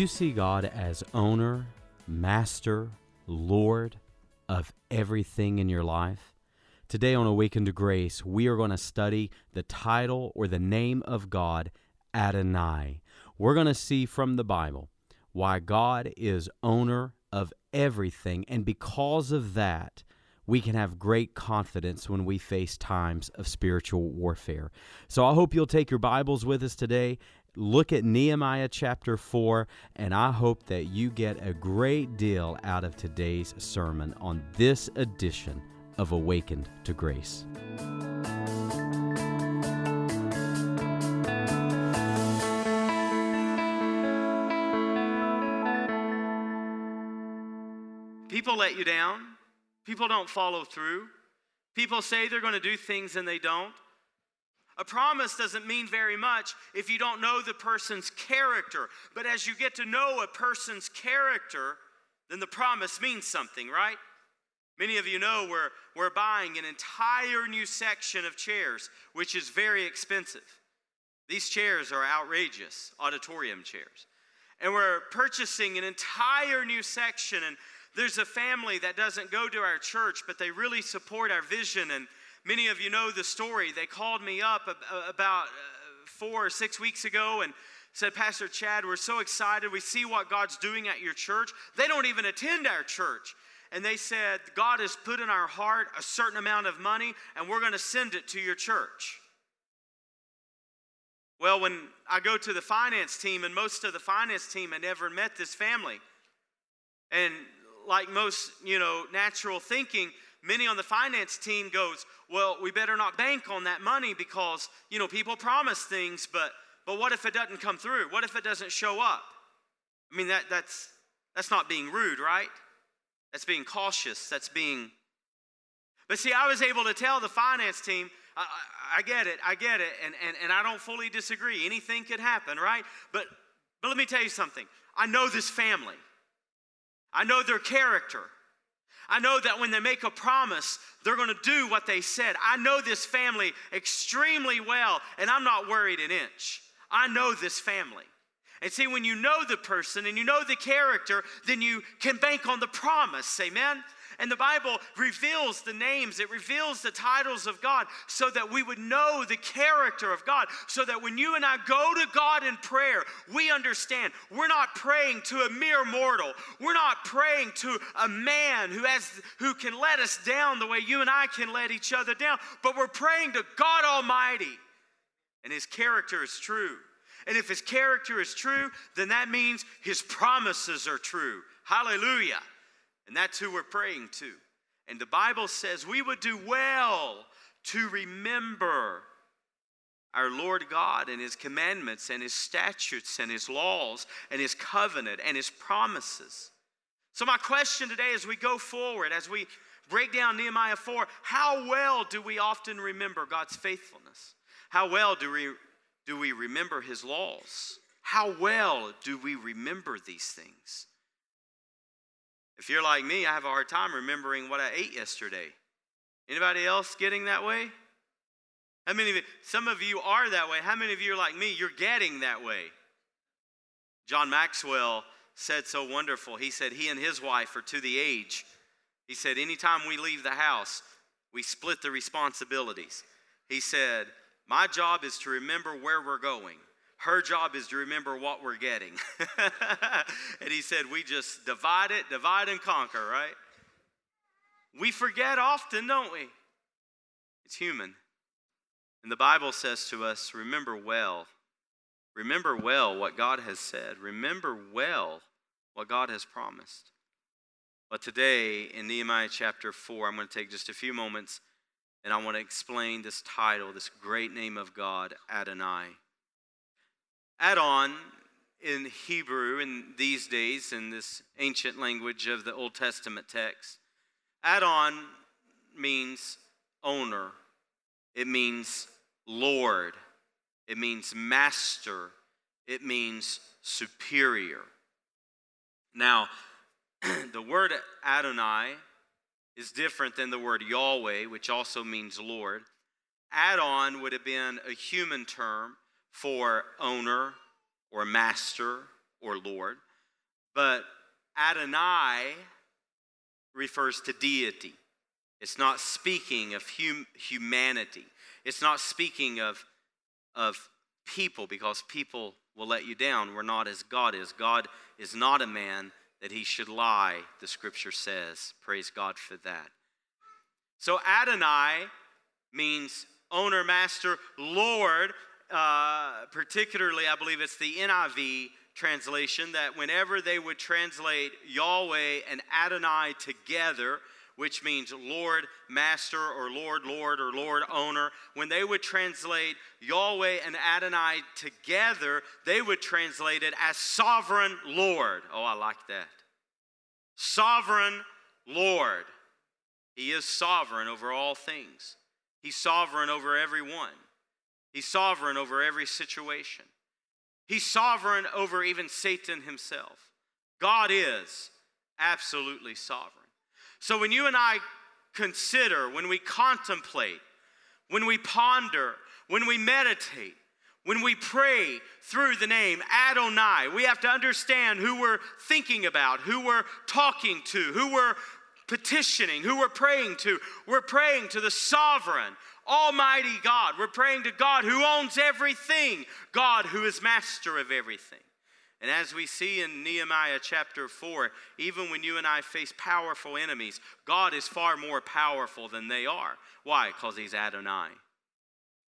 You see God as owner, master, Lord of everything in your life? Today on Awakened to Grace, we are going to study the title or the name of God, Adonai. We're going to see from the Bible why God is owner of everything, and because of that, we can have great confidence when we face times of spiritual warfare. So I hope you'll take your Bibles with us today look at Nehemiah chapter 4, and I hope that you get a great deal out of today's sermon on this edition of Awakened to Grace. People let you down. People don't follow through. People say they're going to do things and they don't. A promise doesn't mean very much if you don't know the person's character. But as you get to know a person's character, then the promise means something, right? Many of you know we're, we're buying an entire new section of chairs, which is very expensive. These chairs are outrageous, auditorium chairs. And we're purchasing an entire new section, and there's a family that doesn't go to our church, but they really support our vision and Many of you know the story. They called me up about uh, four or six weeks ago and said, Pastor Chad, we're so excited. We see what God's doing at your church. They don't even attend our church. And they said, God has put in our heart a certain amount of money, and we're going to send it to your church. Well, when I go to the finance team, and most of the finance team had never met this family, and like most, you know, natural thinking, many on the finance team goes, well, we better not bank on that money because, you know, people promise things, but but what if it doesn't come through? What if it doesn't show up? I mean, that that's that's not being rude, right? That's being cautious. That's being But see, I was able to tell the finance team, I, I, I get it, I get it, and, and, and I don't fully disagree. Anything could happen, right? But but let me tell you something. I know this family. I know their character. I know that when they make a promise, they're going to do what they said. I know this family extremely well, and I'm not worried an inch. I know this family. And see, when you know the person and you know the character, then you can bank on the promise. Amen? And the Bible reveals the names, it reveals the titles of God so that we would know the character of God. So that when you and I go to God in prayer, we understand we're not praying to a mere mortal. We're not praying to a man who has who can let us down the way you and I can let each other down, but we're praying to God Almighty. And his character is true. And if his character is true, then that means his promises are true. Hallelujah. And that's who we're praying to. And the Bible says we would do well to remember our Lord God and His commandments and His statutes and His laws and His covenant and His promises. So, my question today as we go forward, as we break down Nehemiah 4, how well do we often remember God's faithfulness? How well do we, do we remember His laws? How well do we remember these things? If you're like me, I have a hard time remembering what I ate yesterday. Anybody else getting that way? How many of you, some of you are that way. How many of you are like me? You're getting that way. John Maxwell said so wonderful. He said he and his wife are to the age. He said, anytime we leave the house, we split the responsibilities. He said, My job is to remember where we're going. Her job is to remember what we're getting. and he said, We just divide it, divide and conquer, right? We forget often, don't we? It's human. And the Bible says to us, Remember well. Remember well what God has said. Remember well what God has promised. But today in Nehemiah chapter 4, I'm going to take just a few moments and I want to explain this title, this great name of God, Adonai. Adon in Hebrew in these days, in this ancient language of the Old Testament text, Adon means owner, it means Lord, it means master, it means superior. Now, the word Adonai is different than the word Yahweh, which also means Lord. Adon would have been a human term for owner or master or Lord, but Adonai refers to deity. It's not speaking of hum- humanity. It's not speaking of, of people because people will let you down. We're not as God is. God is not a man that he should lie, the scripture says. Praise God for that. So Adonai means owner, master, Lord. Uh, particularly, I believe it's the NIV translation that whenever they would translate Yahweh and Adonai together, which means Lord, Master, or Lord, Lord, or Lord, Owner. When they would translate Yahweh and Adonai together, they would translate it as Sovereign Lord. Oh, I like that. Sovereign Lord. He is sovereign over all things, He's sovereign over everyone, He's sovereign over every situation. He's sovereign over even Satan himself. God is absolutely sovereign. So when you and I consider, when we contemplate, when we ponder, when we meditate, when we pray through the name Adonai, we have to understand who we're thinking about, who we're talking to, who we're petitioning, who we're praying to. We're praying to the sovereign, almighty God. We're praying to God who owns everything, God who is master of everything. And as we see in Nehemiah chapter 4, even when you and I face powerful enemies, God is far more powerful than they are. Why? Because he's Adonai.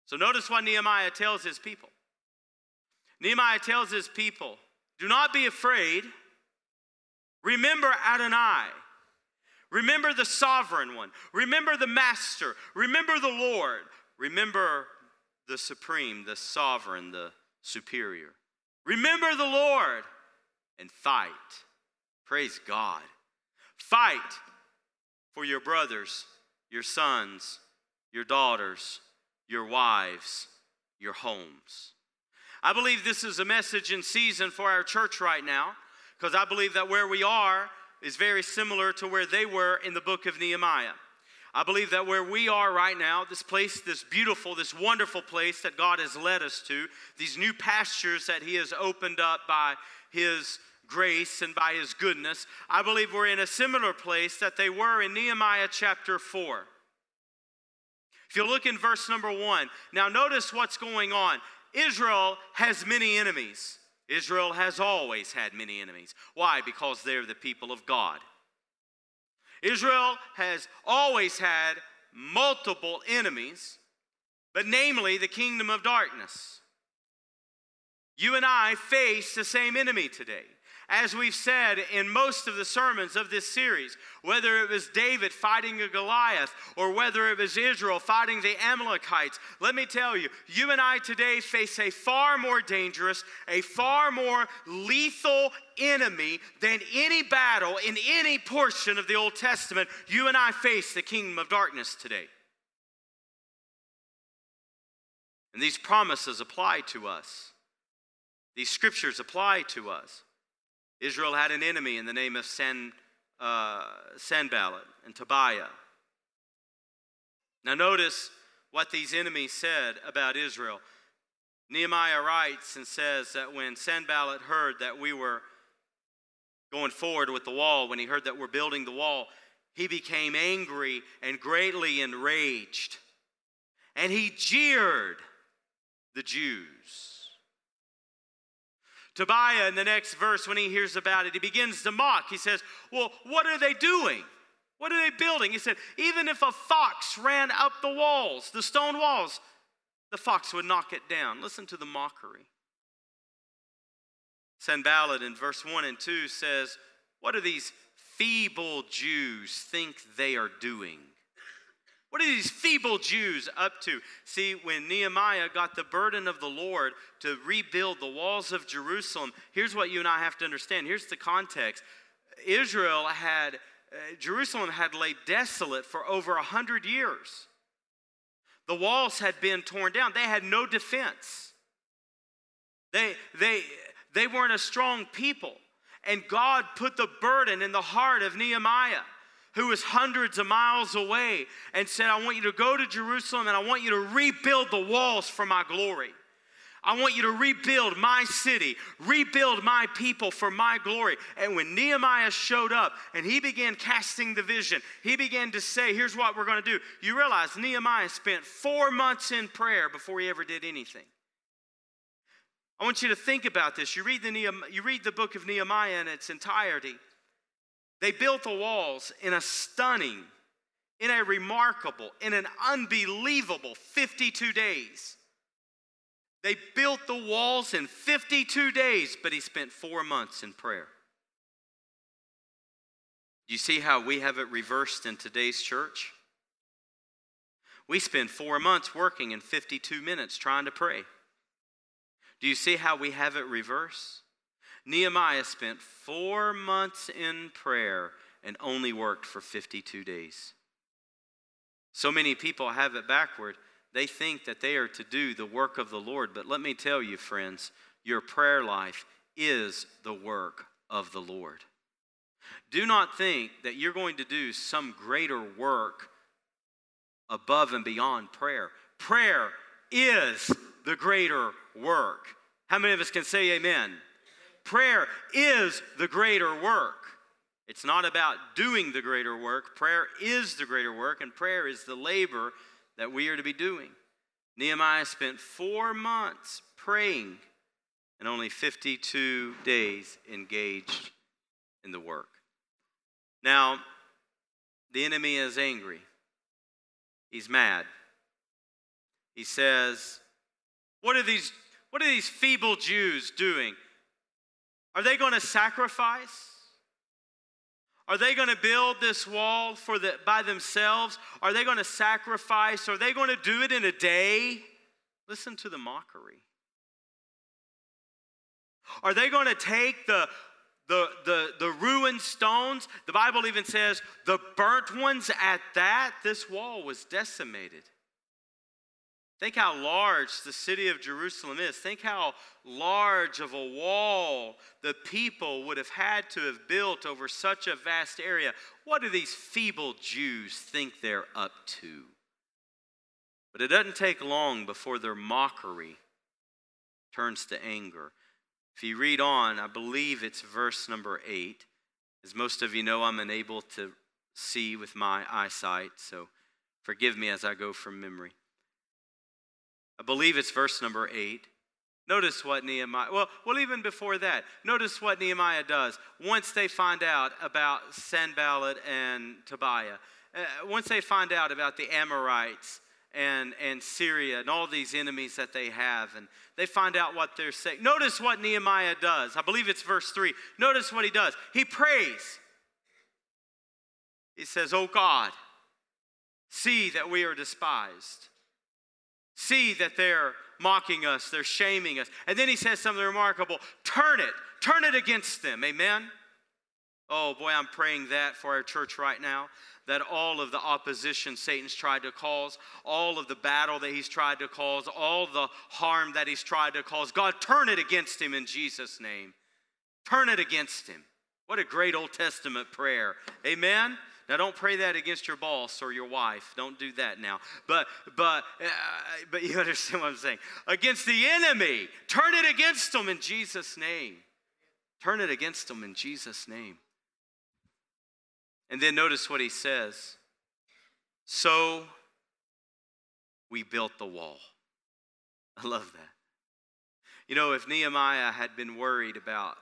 So notice what Nehemiah tells his people. Nehemiah tells his people, Do not be afraid. Remember Adonai. Remember the sovereign one. Remember the master. Remember the Lord. Remember the supreme, the sovereign, the superior. Remember the Lord and fight. Praise God. Fight for your brothers, your sons, your daughters, your wives, your homes. I believe this is a message in season for our church right now because I believe that where we are is very similar to where they were in the book of Nehemiah. I believe that where we are right now, this place, this beautiful, this wonderful place that God has led us to, these new pastures that He has opened up by His grace and by His goodness, I believe we're in a similar place that they were in Nehemiah chapter 4. If you look in verse number one, now notice what's going on. Israel has many enemies. Israel has always had many enemies. Why? Because they're the people of God. Israel has always had multiple enemies, but namely the kingdom of darkness. You and I face the same enemy today as we've said in most of the sermons of this series, whether it was David fighting a Goliath or whether it was Israel fighting the Amalekites, let me tell you, you and I today face a far more dangerous, a far more lethal enemy than any battle in any portion of the Old Testament. You and I face the kingdom of darkness today. And these promises apply to us. These scriptures apply to us. Israel had an enemy in the name of San, uh, Sanballat and Tobiah. Now, notice what these enemies said about Israel. Nehemiah writes and says that when Sanballat heard that we were going forward with the wall, when he heard that we're building the wall, he became angry and greatly enraged. And he jeered the Jews. Tobiah, in the next verse, when he hears about it, he begins to mock. He says, Well, what are they doing? What are they building? He said, Even if a fox ran up the walls, the stone walls, the fox would knock it down. Listen to the mockery. Sanballat in verse 1 and 2 says, What do these feeble Jews think they are doing? What are these feeble Jews up to? See, when Nehemiah got the burden of the Lord to rebuild the walls of Jerusalem, here's what you and I have to understand. Here's the context Israel had, uh, Jerusalem had laid desolate for over a hundred years. The walls had been torn down, they had no defense. They, they, they weren't a strong people. And God put the burden in the heart of Nehemiah who was hundreds of miles away and said, I want you to go to Jerusalem and I want you to rebuild the walls for my glory. I want you to rebuild my city, rebuild my people for my glory. And when Nehemiah showed up and he began casting the vision, he began to say, Here's what we're going to do. You realize Nehemiah spent four months in prayer before he ever did anything. I want you to think about this. You read the, Nehemiah, you read the book of Nehemiah in its entirety. They built the walls in a stunning, in a remarkable, in an unbelievable 52 days. They built the walls in 52 days, but he spent four months in prayer. You see how we have it reversed in today's church? We spend four months working in 52 minutes trying to pray. Do you see how we have it reversed? Nehemiah spent four months in prayer and only worked for 52 days. So many people have it backward. They think that they are to do the work of the Lord. But let me tell you, friends, your prayer life is the work of the Lord. Do not think that you're going to do some greater work above and beyond prayer. Prayer is the greater work. How many of us can say amen? Prayer is the greater work. It's not about doing the greater work. Prayer is the greater work, and prayer is the labor that we are to be doing. Nehemiah spent four months praying and only 52 days engaged in the work. Now, the enemy is angry. He's mad. He says, What are these, what are these feeble Jews doing? Are they going to sacrifice? Are they going to build this wall for the, by themselves? Are they going to sacrifice? Are they going to do it in a day? Listen to the mockery. Are they going to take the, the, the, the ruined stones? The Bible even says the burnt ones at that. This wall was decimated. Think how large the city of Jerusalem is. Think how large of a wall the people would have had to have built over such a vast area. What do these feeble Jews think they're up to? But it doesn't take long before their mockery turns to anger. If you read on, I believe it's verse number eight. As most of you know, I'm unable to see with my eyesight, so forgive me as I go from memory. I believe it's verse number eight. Notice what Nehemiah, well, well, even before that, notice what Nehemiah does once they find out about Sanballat and Tobiah. Uh, once they find out about the Amorites and, and Syria and all these enemies that they have, and they find out what they're saying. Notice what Nehemiah does. I believe it's verse 3. Notice what he does. He prays. He says, Oh God, see that we are despised see that they're mocking us, they're shaming us. And then he says something remarkable turn it, turn it against them. Amen? Oh boy, I'm praying that for our church right now. That all of the opposition Satan's tried to cause, all of the battle that he's tried to cause, all the harm that he's tried to cause, God, turn it against him in Jesus' name. Turn it against him. What a great Old Testament prayer. Amen? Now, don't pray that against your boss or your wife. Don't do that now. But, but, uh, but you understand what I'm saying. Against the enemy, turn it against them in Jesus' name. Turn it against them in Jesus' name. And then notice what he says. So we built the wall. I love that. You know, if Nehemiah had been worried about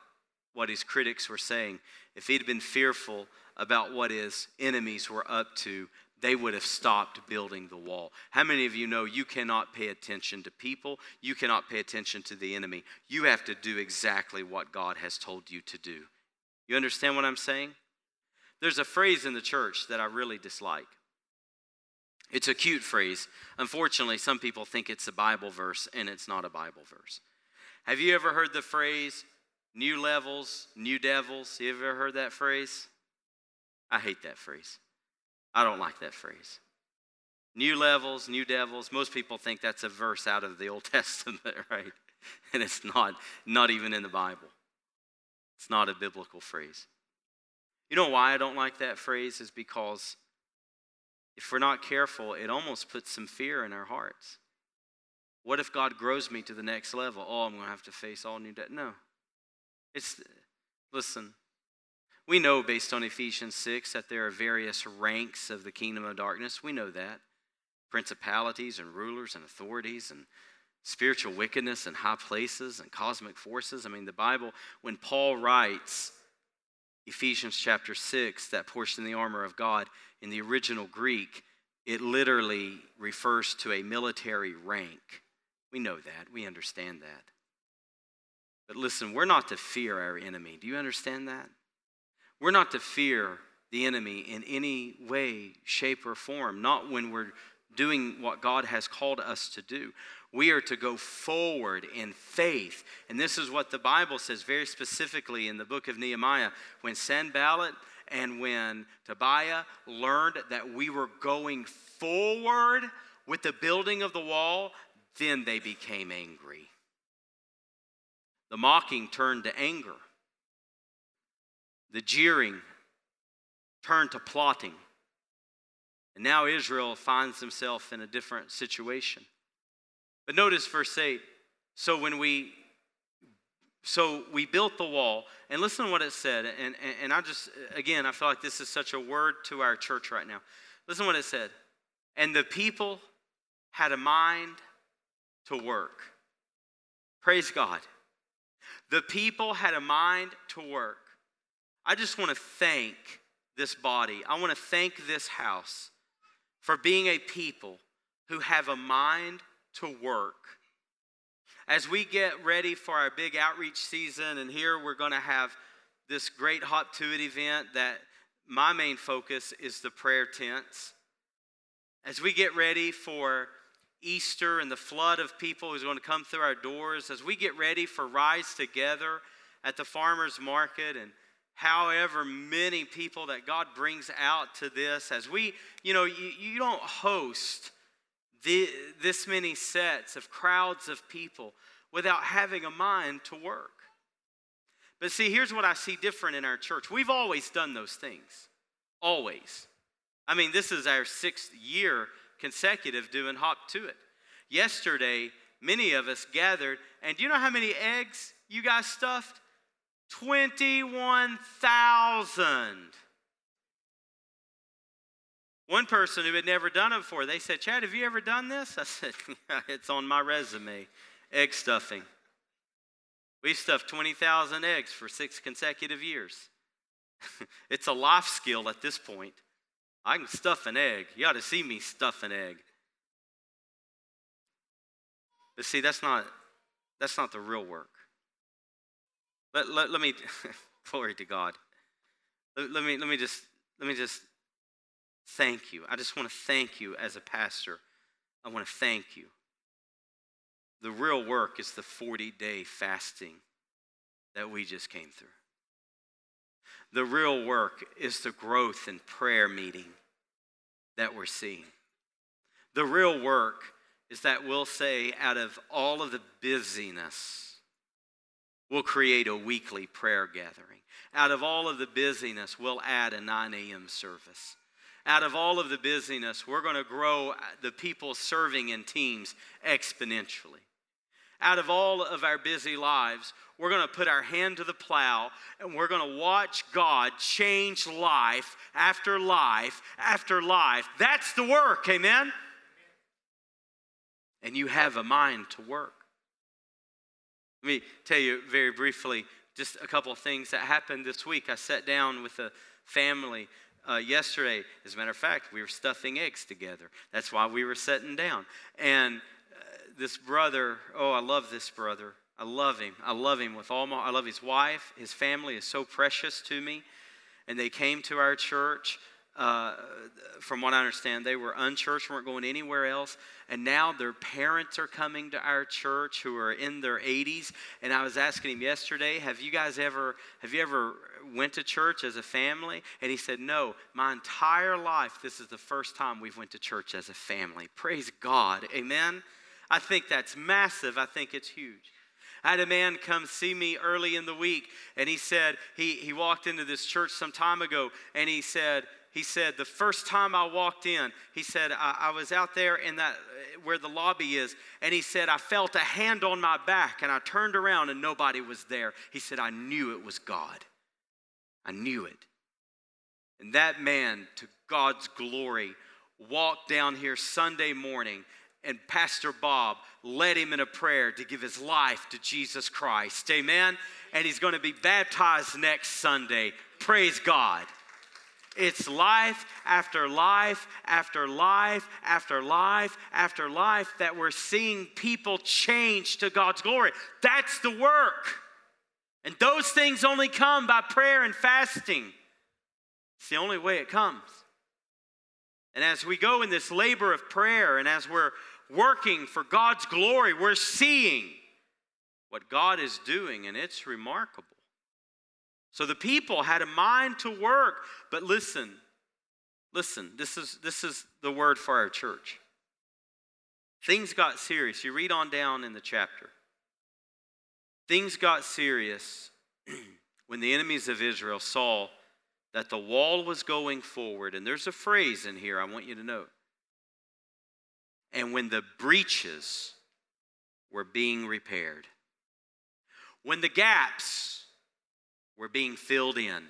what his critics were saying, if he'd been fearful about what his enemies were up to, they would have stopped building the wall. How many of you know you cannot pay attention to people? You cannot pay attention to the enemy. You have to do exactly what God has told you to do. You understand what I'm saying? There's a phrase in the church that I really dislike. It's a cute phrase. Unfortunately, some people think it's a Bible verse, and it's not a Bible verse. Have you ever heard the phrase, new levels, new devils? You ever heard that phrase? I hate that phrase. I don't like that phrase. New levels, new devils. Most people think that's a verse out of the Old Testament, right? And it's not, not even in the Bible. It's not a biblical phrase. You know why I don't like that phrase? Is because if we're not careful, it almost puts some fear in our hearts. What if God grows me to the next level? Oh, I'm going to have to face all new debt. No. It's, listen, we know based on Ephesians 6 that there are various ranks of the kingdom of darkness. We know that. Principalities and rulers and authorities and spiritual wickedness and high places and cosmic forces. I mean, the Bible, when Paul writes Ephesians chapter 6, that portion of the armor of God, in the original Greek, it literally refers to a military rank. We know that. We understand that. But listen, we're not to fear our enemy. Do you understand that? We're not to fear the enemy in any way, shape, or form, not when we're doing what God has called us to do. We are to go forward in faith. And this is what the Bible says very specifically in the book of Nehemiah. When Sanballat and when Tobiah learned that we were going forward with the building of the wall, then they became angry. The mocking turned to anger. The jeering turned to plotting. And now Israel finds himself in a different situation. But notice verse 8. So when we so we built the wall, and listen to what it said. And, and, and I just, again, I feel like this is such a word to our church right now. Listen to what it said. And the people had a mind to work. Praise God. The people had a mind to work. I just want to thank this body. I want to thank this house for being a people who have a mind to work. As we get ready for our big outreach season, and here we're going to have this great Hop to It event that my main focus is the prayer tents. As we get ready for Easter and the flood of people who's going to come through our doors, as we get ready for Rise Together at the farmer's market and however many people that God brings out to this, as we, you know, you, you don't host the, this many sets of crowds of people without having a mind to work. But see, here's what I see different in our church. We've always done those things. Always. I mean, this is our sixth year consecutive doing Hop to It. Yesterday, many of us gathered, and do you know how many eggs you guys stuffed? 21,000. One person who had never done it before, they said, Chad, have you ever done this? I said, yeah, it's on my resume egg stuffing. We stuffed 20,000 eggs for six consecutive years. it's a life skill at this point. I can stuff an egg. You ought to see me stuff an egg. But see, that's not, that's not the real work. Let, let, let me, glory to God. Let, let, me, let, me just, let me just thank you. I just want to thank you as a pastor. I want to thank you. The real work is the 40 day fasting that we just came through. The real work is the growth and prayer meeting that we're seeing. The real work is that we'll say, out of all of the busyness, we'll create a weekly prayer gathering. Out of all of the busyness, we'll add a 9 a.m. service out of all of the busyness, we're going to grow the people serving in teams exponentially. Out of all of our busy lives, we're going to put our hand to the plow and we're going to watch God change life after life after life. That's the work, amen? And you have a mind to work. Let me tell you very briefly just a couple of things that happened this week. I sat down with a family uh, yesterday. As a matter of fact, we were stuffing eggs together. That's why we were sitting down. And uh, this brother, oh, I love this brother. I love him. I love him with all my, I love his wife. His family is so precious to me. And they came to our church. Uh, from what I understand, they were unchurched, weren't going anywhere else. And now their parents are coming to our church who are in their 80s. And I was asking him yesterday, have you guys ever, have you ever went to church as a family? And he said, no, my entire life, this is the first time we've went to church as a family. Praise God. Amen. I think that's massive. I think it's huge. I had a man come see me early in the week, and he said, he, he walked into this church some time ago, and he said, he said, the first time I walked in, he said, I, I, was out there in that where the lobby is, and he said, I felt a hand on my back, and I turned around and nobody was there. He said, I knew it was God. I knew it. And that man, to God's glory, walked down here Sunday morning, and Pastor Bob led him in a prayer to give his life to Jesus Christ. Amen. And he's going to be baptized next Sunday. Praise God. It's life after life after life after life after life that we're seeing people change to God's glory. That's the work. And those things only come by prayer and fasting. It's the only way it comes. And as we go in this labor of prayer and as we're working for God's glory, we're seeing what God is doing, and it's remarkable. So the people had a mind to work, but listen, listen, this is, this is the word for our church. Things got serious. You read on down in the chapter. Things got serious when the enemies of Israel saw that the wall was going forward. And there's a phrase in here I want you to note. And when the breaches were being repaired, when the gaps were being filled in,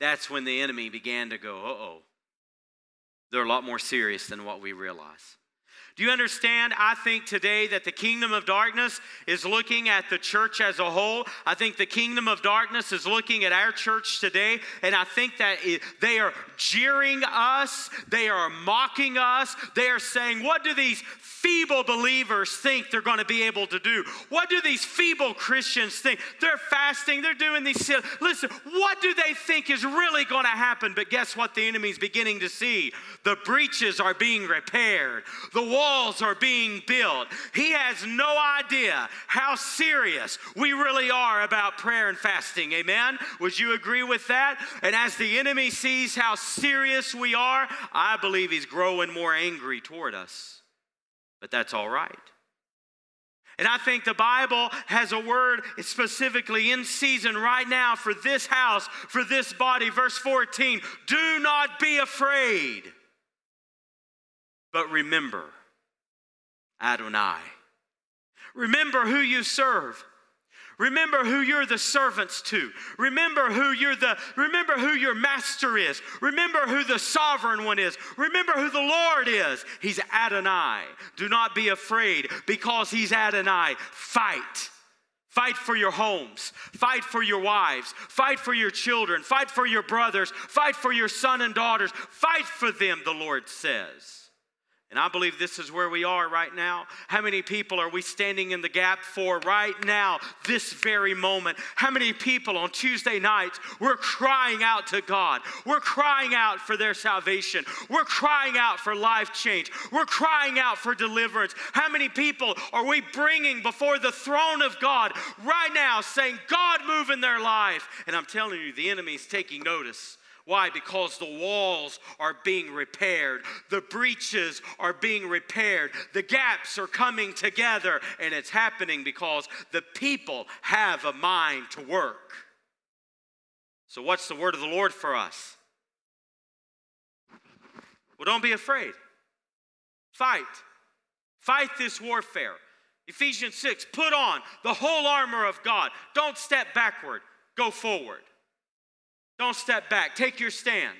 that's when the enemy began to go, uh oh, they're a lot more serious than what we realize. Do you understand? I think today that the kingdom of darkness is looking at the church as a whole. I think the kingdom of darkness is looking at our church today, and I think that it, they are jeering us, they are mocking us, they are saying, What do these feeble believers think they're going to be able to do? What do these feeble Christians think? They're fasting, they're doing these. Silly. Listen, what do they think is really going to happen? But guess what? The enemy's beginning to see. The breaches are being repaired, the walls are being built. He has no idea how serious we really are about prayer and fasting. Amen? Would you agree with that? And as the enemy sees how serious we are, I believe he's growing more angry toward us but that's all right. And I think the Bible has a word specifically in season right now for this house, for this body. Verse 14 Do not be afraid, but remember Adonai. Remember who you serve. Remember who you're the servants to. Remember who you're the remember who your master is. Remember who the sovereign one is. Remember who the Lord is. He's Adonai. Do not be afraid because he's Adonai. Fight. Fight for your homes. Fight for your wives. Fight for your children. Fight for your brothers. Fight for your son and daughters. Fight for them, the Lord says. And I believe this is where we are right now. How many people are we standing in the gap for right now, this very moment? How many people on Tuesday nights we're crying out to God? We're crying out for their salvation. We're crying out for life change. We're crying out for deliverance. How many people are we bringing before the throne of God right now saying, God, move in their life? And I'm telling you, the enemy is taking notice. Why? Because the walls are being repaired, the breaches are being repaired, the gaps are coming together, and it's happening because the people have a mind to work. So, what's the word of the Lord for us? Well, don't be afraid. Fight. Fight this warfare. Ephesians 6 put on the whole armor of God. Don't step backward, go forward. Don't step back. Take your stand.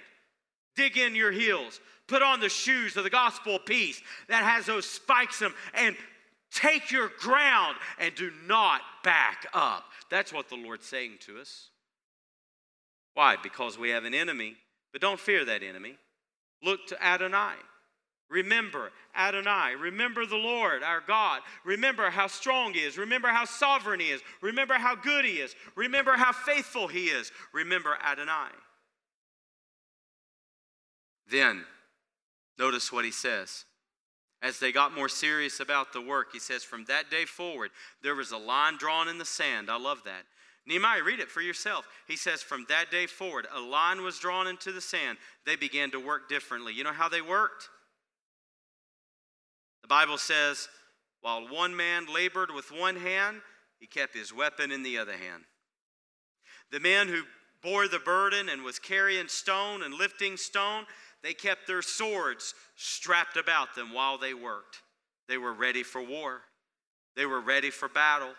Dig in your heels. Put on the shoes of the gospel of peace that has those spikes in them and take your ground and do not back up. That's what the Lord's saying to us. Why? Because we have an enemy, but don't fear that enemy. Look to Adonai. Remember Adonai. Remember the Lord, our God. Remember how strong He is. Remember how sovereign He is. Remember how good He is. Remember how faithful He is. Remember Adonai. Then, notice what He says. As they got more serious about the work, He says, From that day forward, there was a line drawn in the sand. I love that. Nehemiah, read it for yourself. He says, From that day forward, a line was drawn into the sand. They began to work differently. You know how they worked? The Bible says, while one man labored with one hand, he kept his weapon in the other hand. The men who bore the burden and was carrying stone and lifting stone, they kept their swords strapped about them while they worked. They were ready for war, they were ready for battle.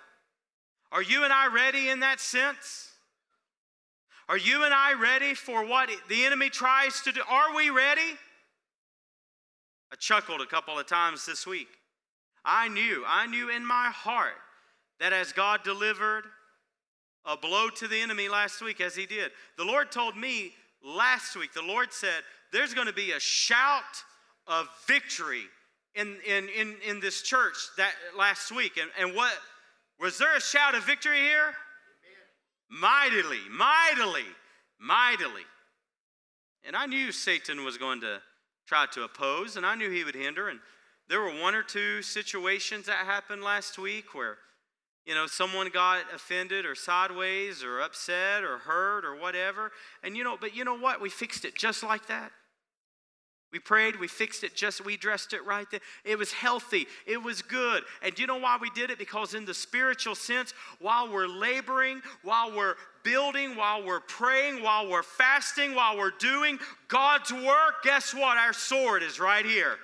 Are you and I ready in that sense? Are you and I ready for what the enemy tries to do? Are we ready? I chuckled a couple of times this week. I knew, I knew in my heart that as God delivered a blow to the enemy last week, as He did, the Lord told me last week, the Lord said, there's going to be a shout of victory in, in, in, in this church that last week. And, and what was there a shout of victory here? Mightily, mightily, mightily. And I knew Satan was going to try to oppose, and I knew he would hinder. And there were one or two situations that happened last week where, you know, someone got offended or sideways or upset or hurt or whatever. And, you know, but you know what? We fixed it just like that. We prayed, we fixed it just, we dressed it right there. It was healthy, it was good. And you know why we did it? Because, in the spiritual sense, while we're laboring, while we're building, while we're praying, while we're fasting, while we're doing God's work, guess what? Our sword is right here.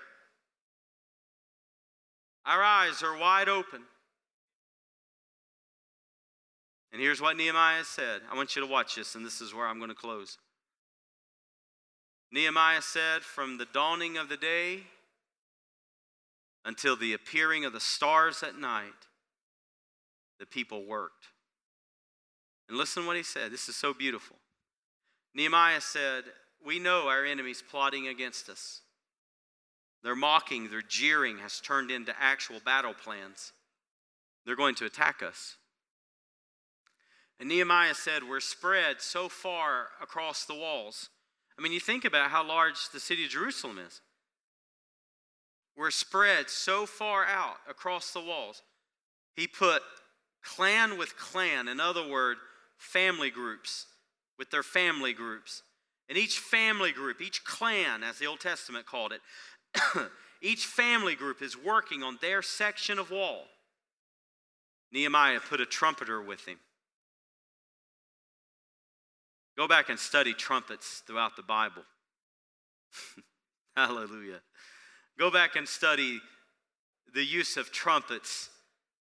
Our eyes are wide open. And here's what Nehemiah said. I want you to watch this, and this is where I'm going to close. Nehemiah said, From the dawning of the day until the appearing of the stars at night, the people worked. And listen what he said. This is so beautiful. Nehemiah said, We know our enemies plotting against us. Their mocking, their jeering has turned into actual battle plans. They're going to attack us. And Nehemiah said, We're spread so far across the walls I mean, you think about how large the city of Jerusalem is. We're spread so far out across the walls. He put clan with clan, in other words, family groups with their family groups. And each family group, each clan, as the Old Testament called it, each family group is working on their section of wall. Nehemiah put a trumpeter with him. Go back and study trumpets throughout the Bible. Hallelujah. Go back and study the use of trumpets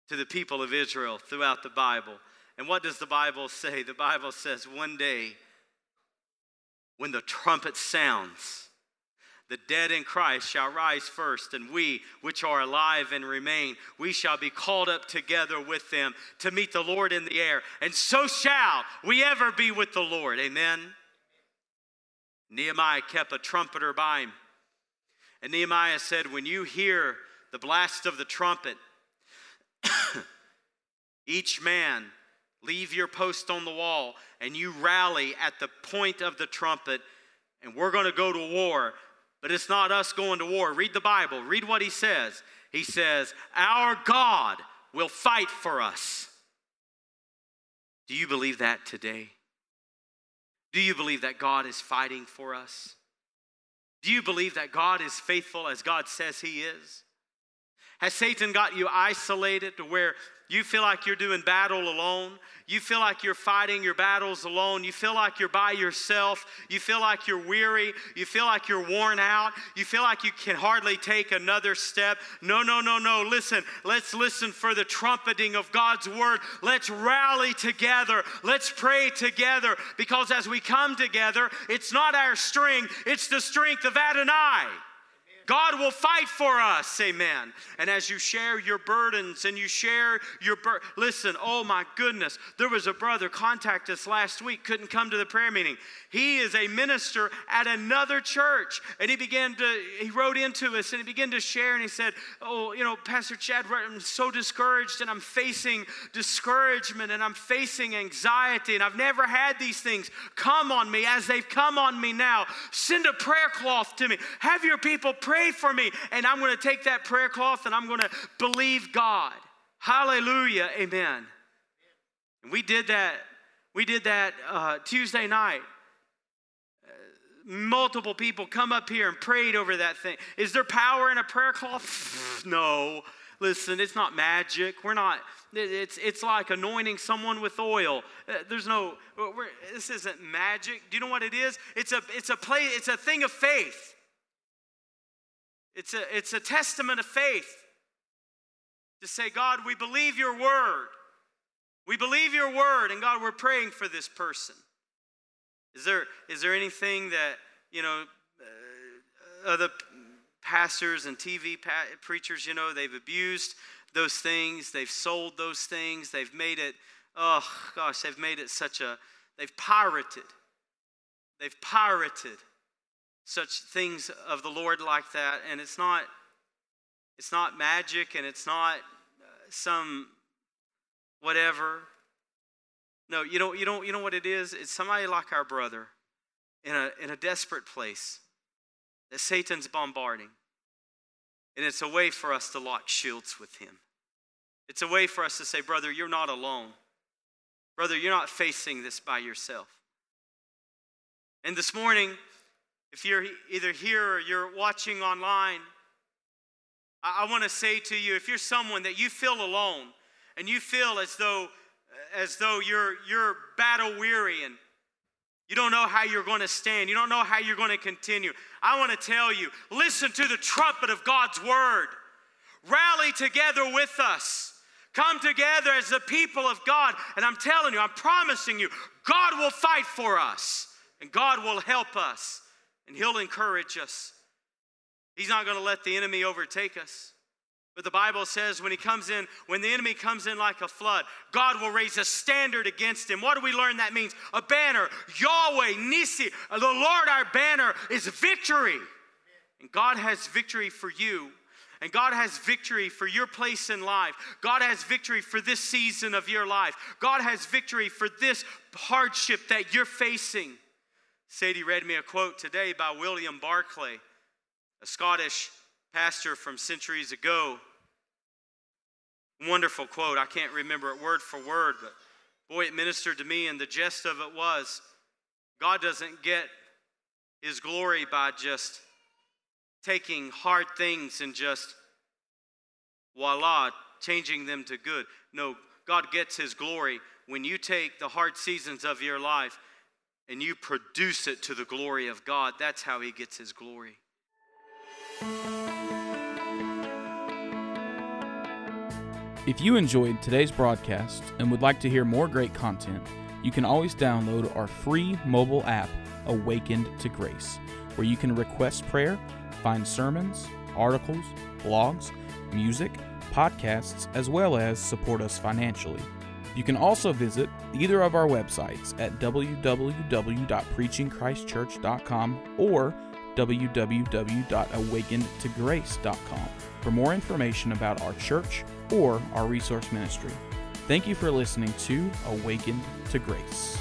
to the people of Israel throughout the Bible. And what does the Bible say? The Bible says one day when the trumpet sounds, the dead in Christ shall rise first, and we, which are alive and remain, we shall be called up together with them to meet the Lord in the air. And so shall we ever be with the Lord. Amen. Nehemiah kept a trumpeter by him. And Nehemiah said, When you hear the blast of the trumpet, each man leave your post on the wall and you rally at the point of the trumpet, and we're going to go to war but it's not us going to war. Read the Bible, read what he says. He says, Our God will fight for us. Do you believe that today? Do you believe that God is fighting for us? Do you believe that God is faithful as God says He is? Has Satan got you isolated to where you feel like you're doing battle alone. You feel like you're fighting your battles alone. You feel like you're by yourself. You feel like you're weary. You feel like you're worn out. You feel like you can hardly take another step. No, no, no, no. Listen, let's listen for the trumpeting of God's word. Let's rally together. Let's pray together because as we come together, it's not our strength, it's the strength of Adonai. God will fight for us, amen. And as you share your burdens and you share your bur- listen, oh my goodness, there was a brother contact us last week, couldn't come to the prayer meeting. He is a minister at another church, and he began to he wrote into us and he began to share and he said, "Oh, you know, Pastor Chad, I'm so discouraged and I'm facing discouragement and I'm facing anxiety and I've never had these things come on me as they've come on me now. Send a prayer cloth to me. Have your people pray pray for me. And I'm going to take that prayer cloth and I'm going to believe God. Hallelujah. Amen. And we did that. We did that uh, Tuesday night. Multiple people come up here and prayed over that thing. Is there power in a prayer cloth? no. Listen, it's not magic. We're not It's, it's like anointing someone with oil. Uh, there's no, this isn't magic. Do you know what it is? It's a, it's a play, it's a thing of faith. It's a, it's a testament of faith to say, God, we believe your word. We believe your word, and God, we're praying for this person. Is there, is there anything that, you know, uh, other pastors and TV pa- preachers, you know, they've abused those things, they've sold those things, they've made it, oh gosh, they've made it such a, they've pirated. They've pirated such things of the Lord like that, and it's not, it's not magic and it's not uh, some whatever. No, you don't, you don't, you know what it is? It's somebody like our brother in a, in a desperate place that Satan's bombarding. And it's a way for us to lock shields with him. It's a way for us to say, brother, you're not alone. Brother, you're not facing this by yourself. And this morning, if you're either here or you're watching online, I, I want to say to you if you're someone that you feel alone and you feel as though as though you're you're battle weary and you don't know how you're going to stand. You don't know how you're going to continue. I want to tell you listen to the trumpet of God's word. Rally together with us. Come together as the people of God. And I'm telling you, I'm promising you, God will fight for us and God will help us and He'll encourage us. He's not going to let the enemy overtake us. But the Bible says when he comes in, when the enemy comes in like a flood, God will raise a standard against him. What do we learn that means? A banner. Yahweh, Nissi, the Lord our banner is victory. And God has victory for you. And God has victory for your place in life. God has victory for this season of your life. God has victory for this hardship that you're facing. Sadie read me a quote today by William Barclay, a Scottish pastor from centuries ago. Wonderful quote. I can't remember it word for word, but boy, it ministered to me. And the gist of it was God doesn't get his glory by just taking hard things and just voila, changing them to good. No, God gets his glory when you take the hard seasons of your life and you produce it to the glory of God. That's how he gets his glory. If you enjoyed today's broadcast and would like to hear more great content, you can always download our free mobile app, Awakened to Grace, where you can request prayer, find sermons, articles, blogs, music, podcasts, as well as support us financially. You can also visit either of our websites at www.preachingchristchurch.com or www.awakenedtograce.com for more information about our church or our resource ministry. Thank you for listening to Awakened to Grace.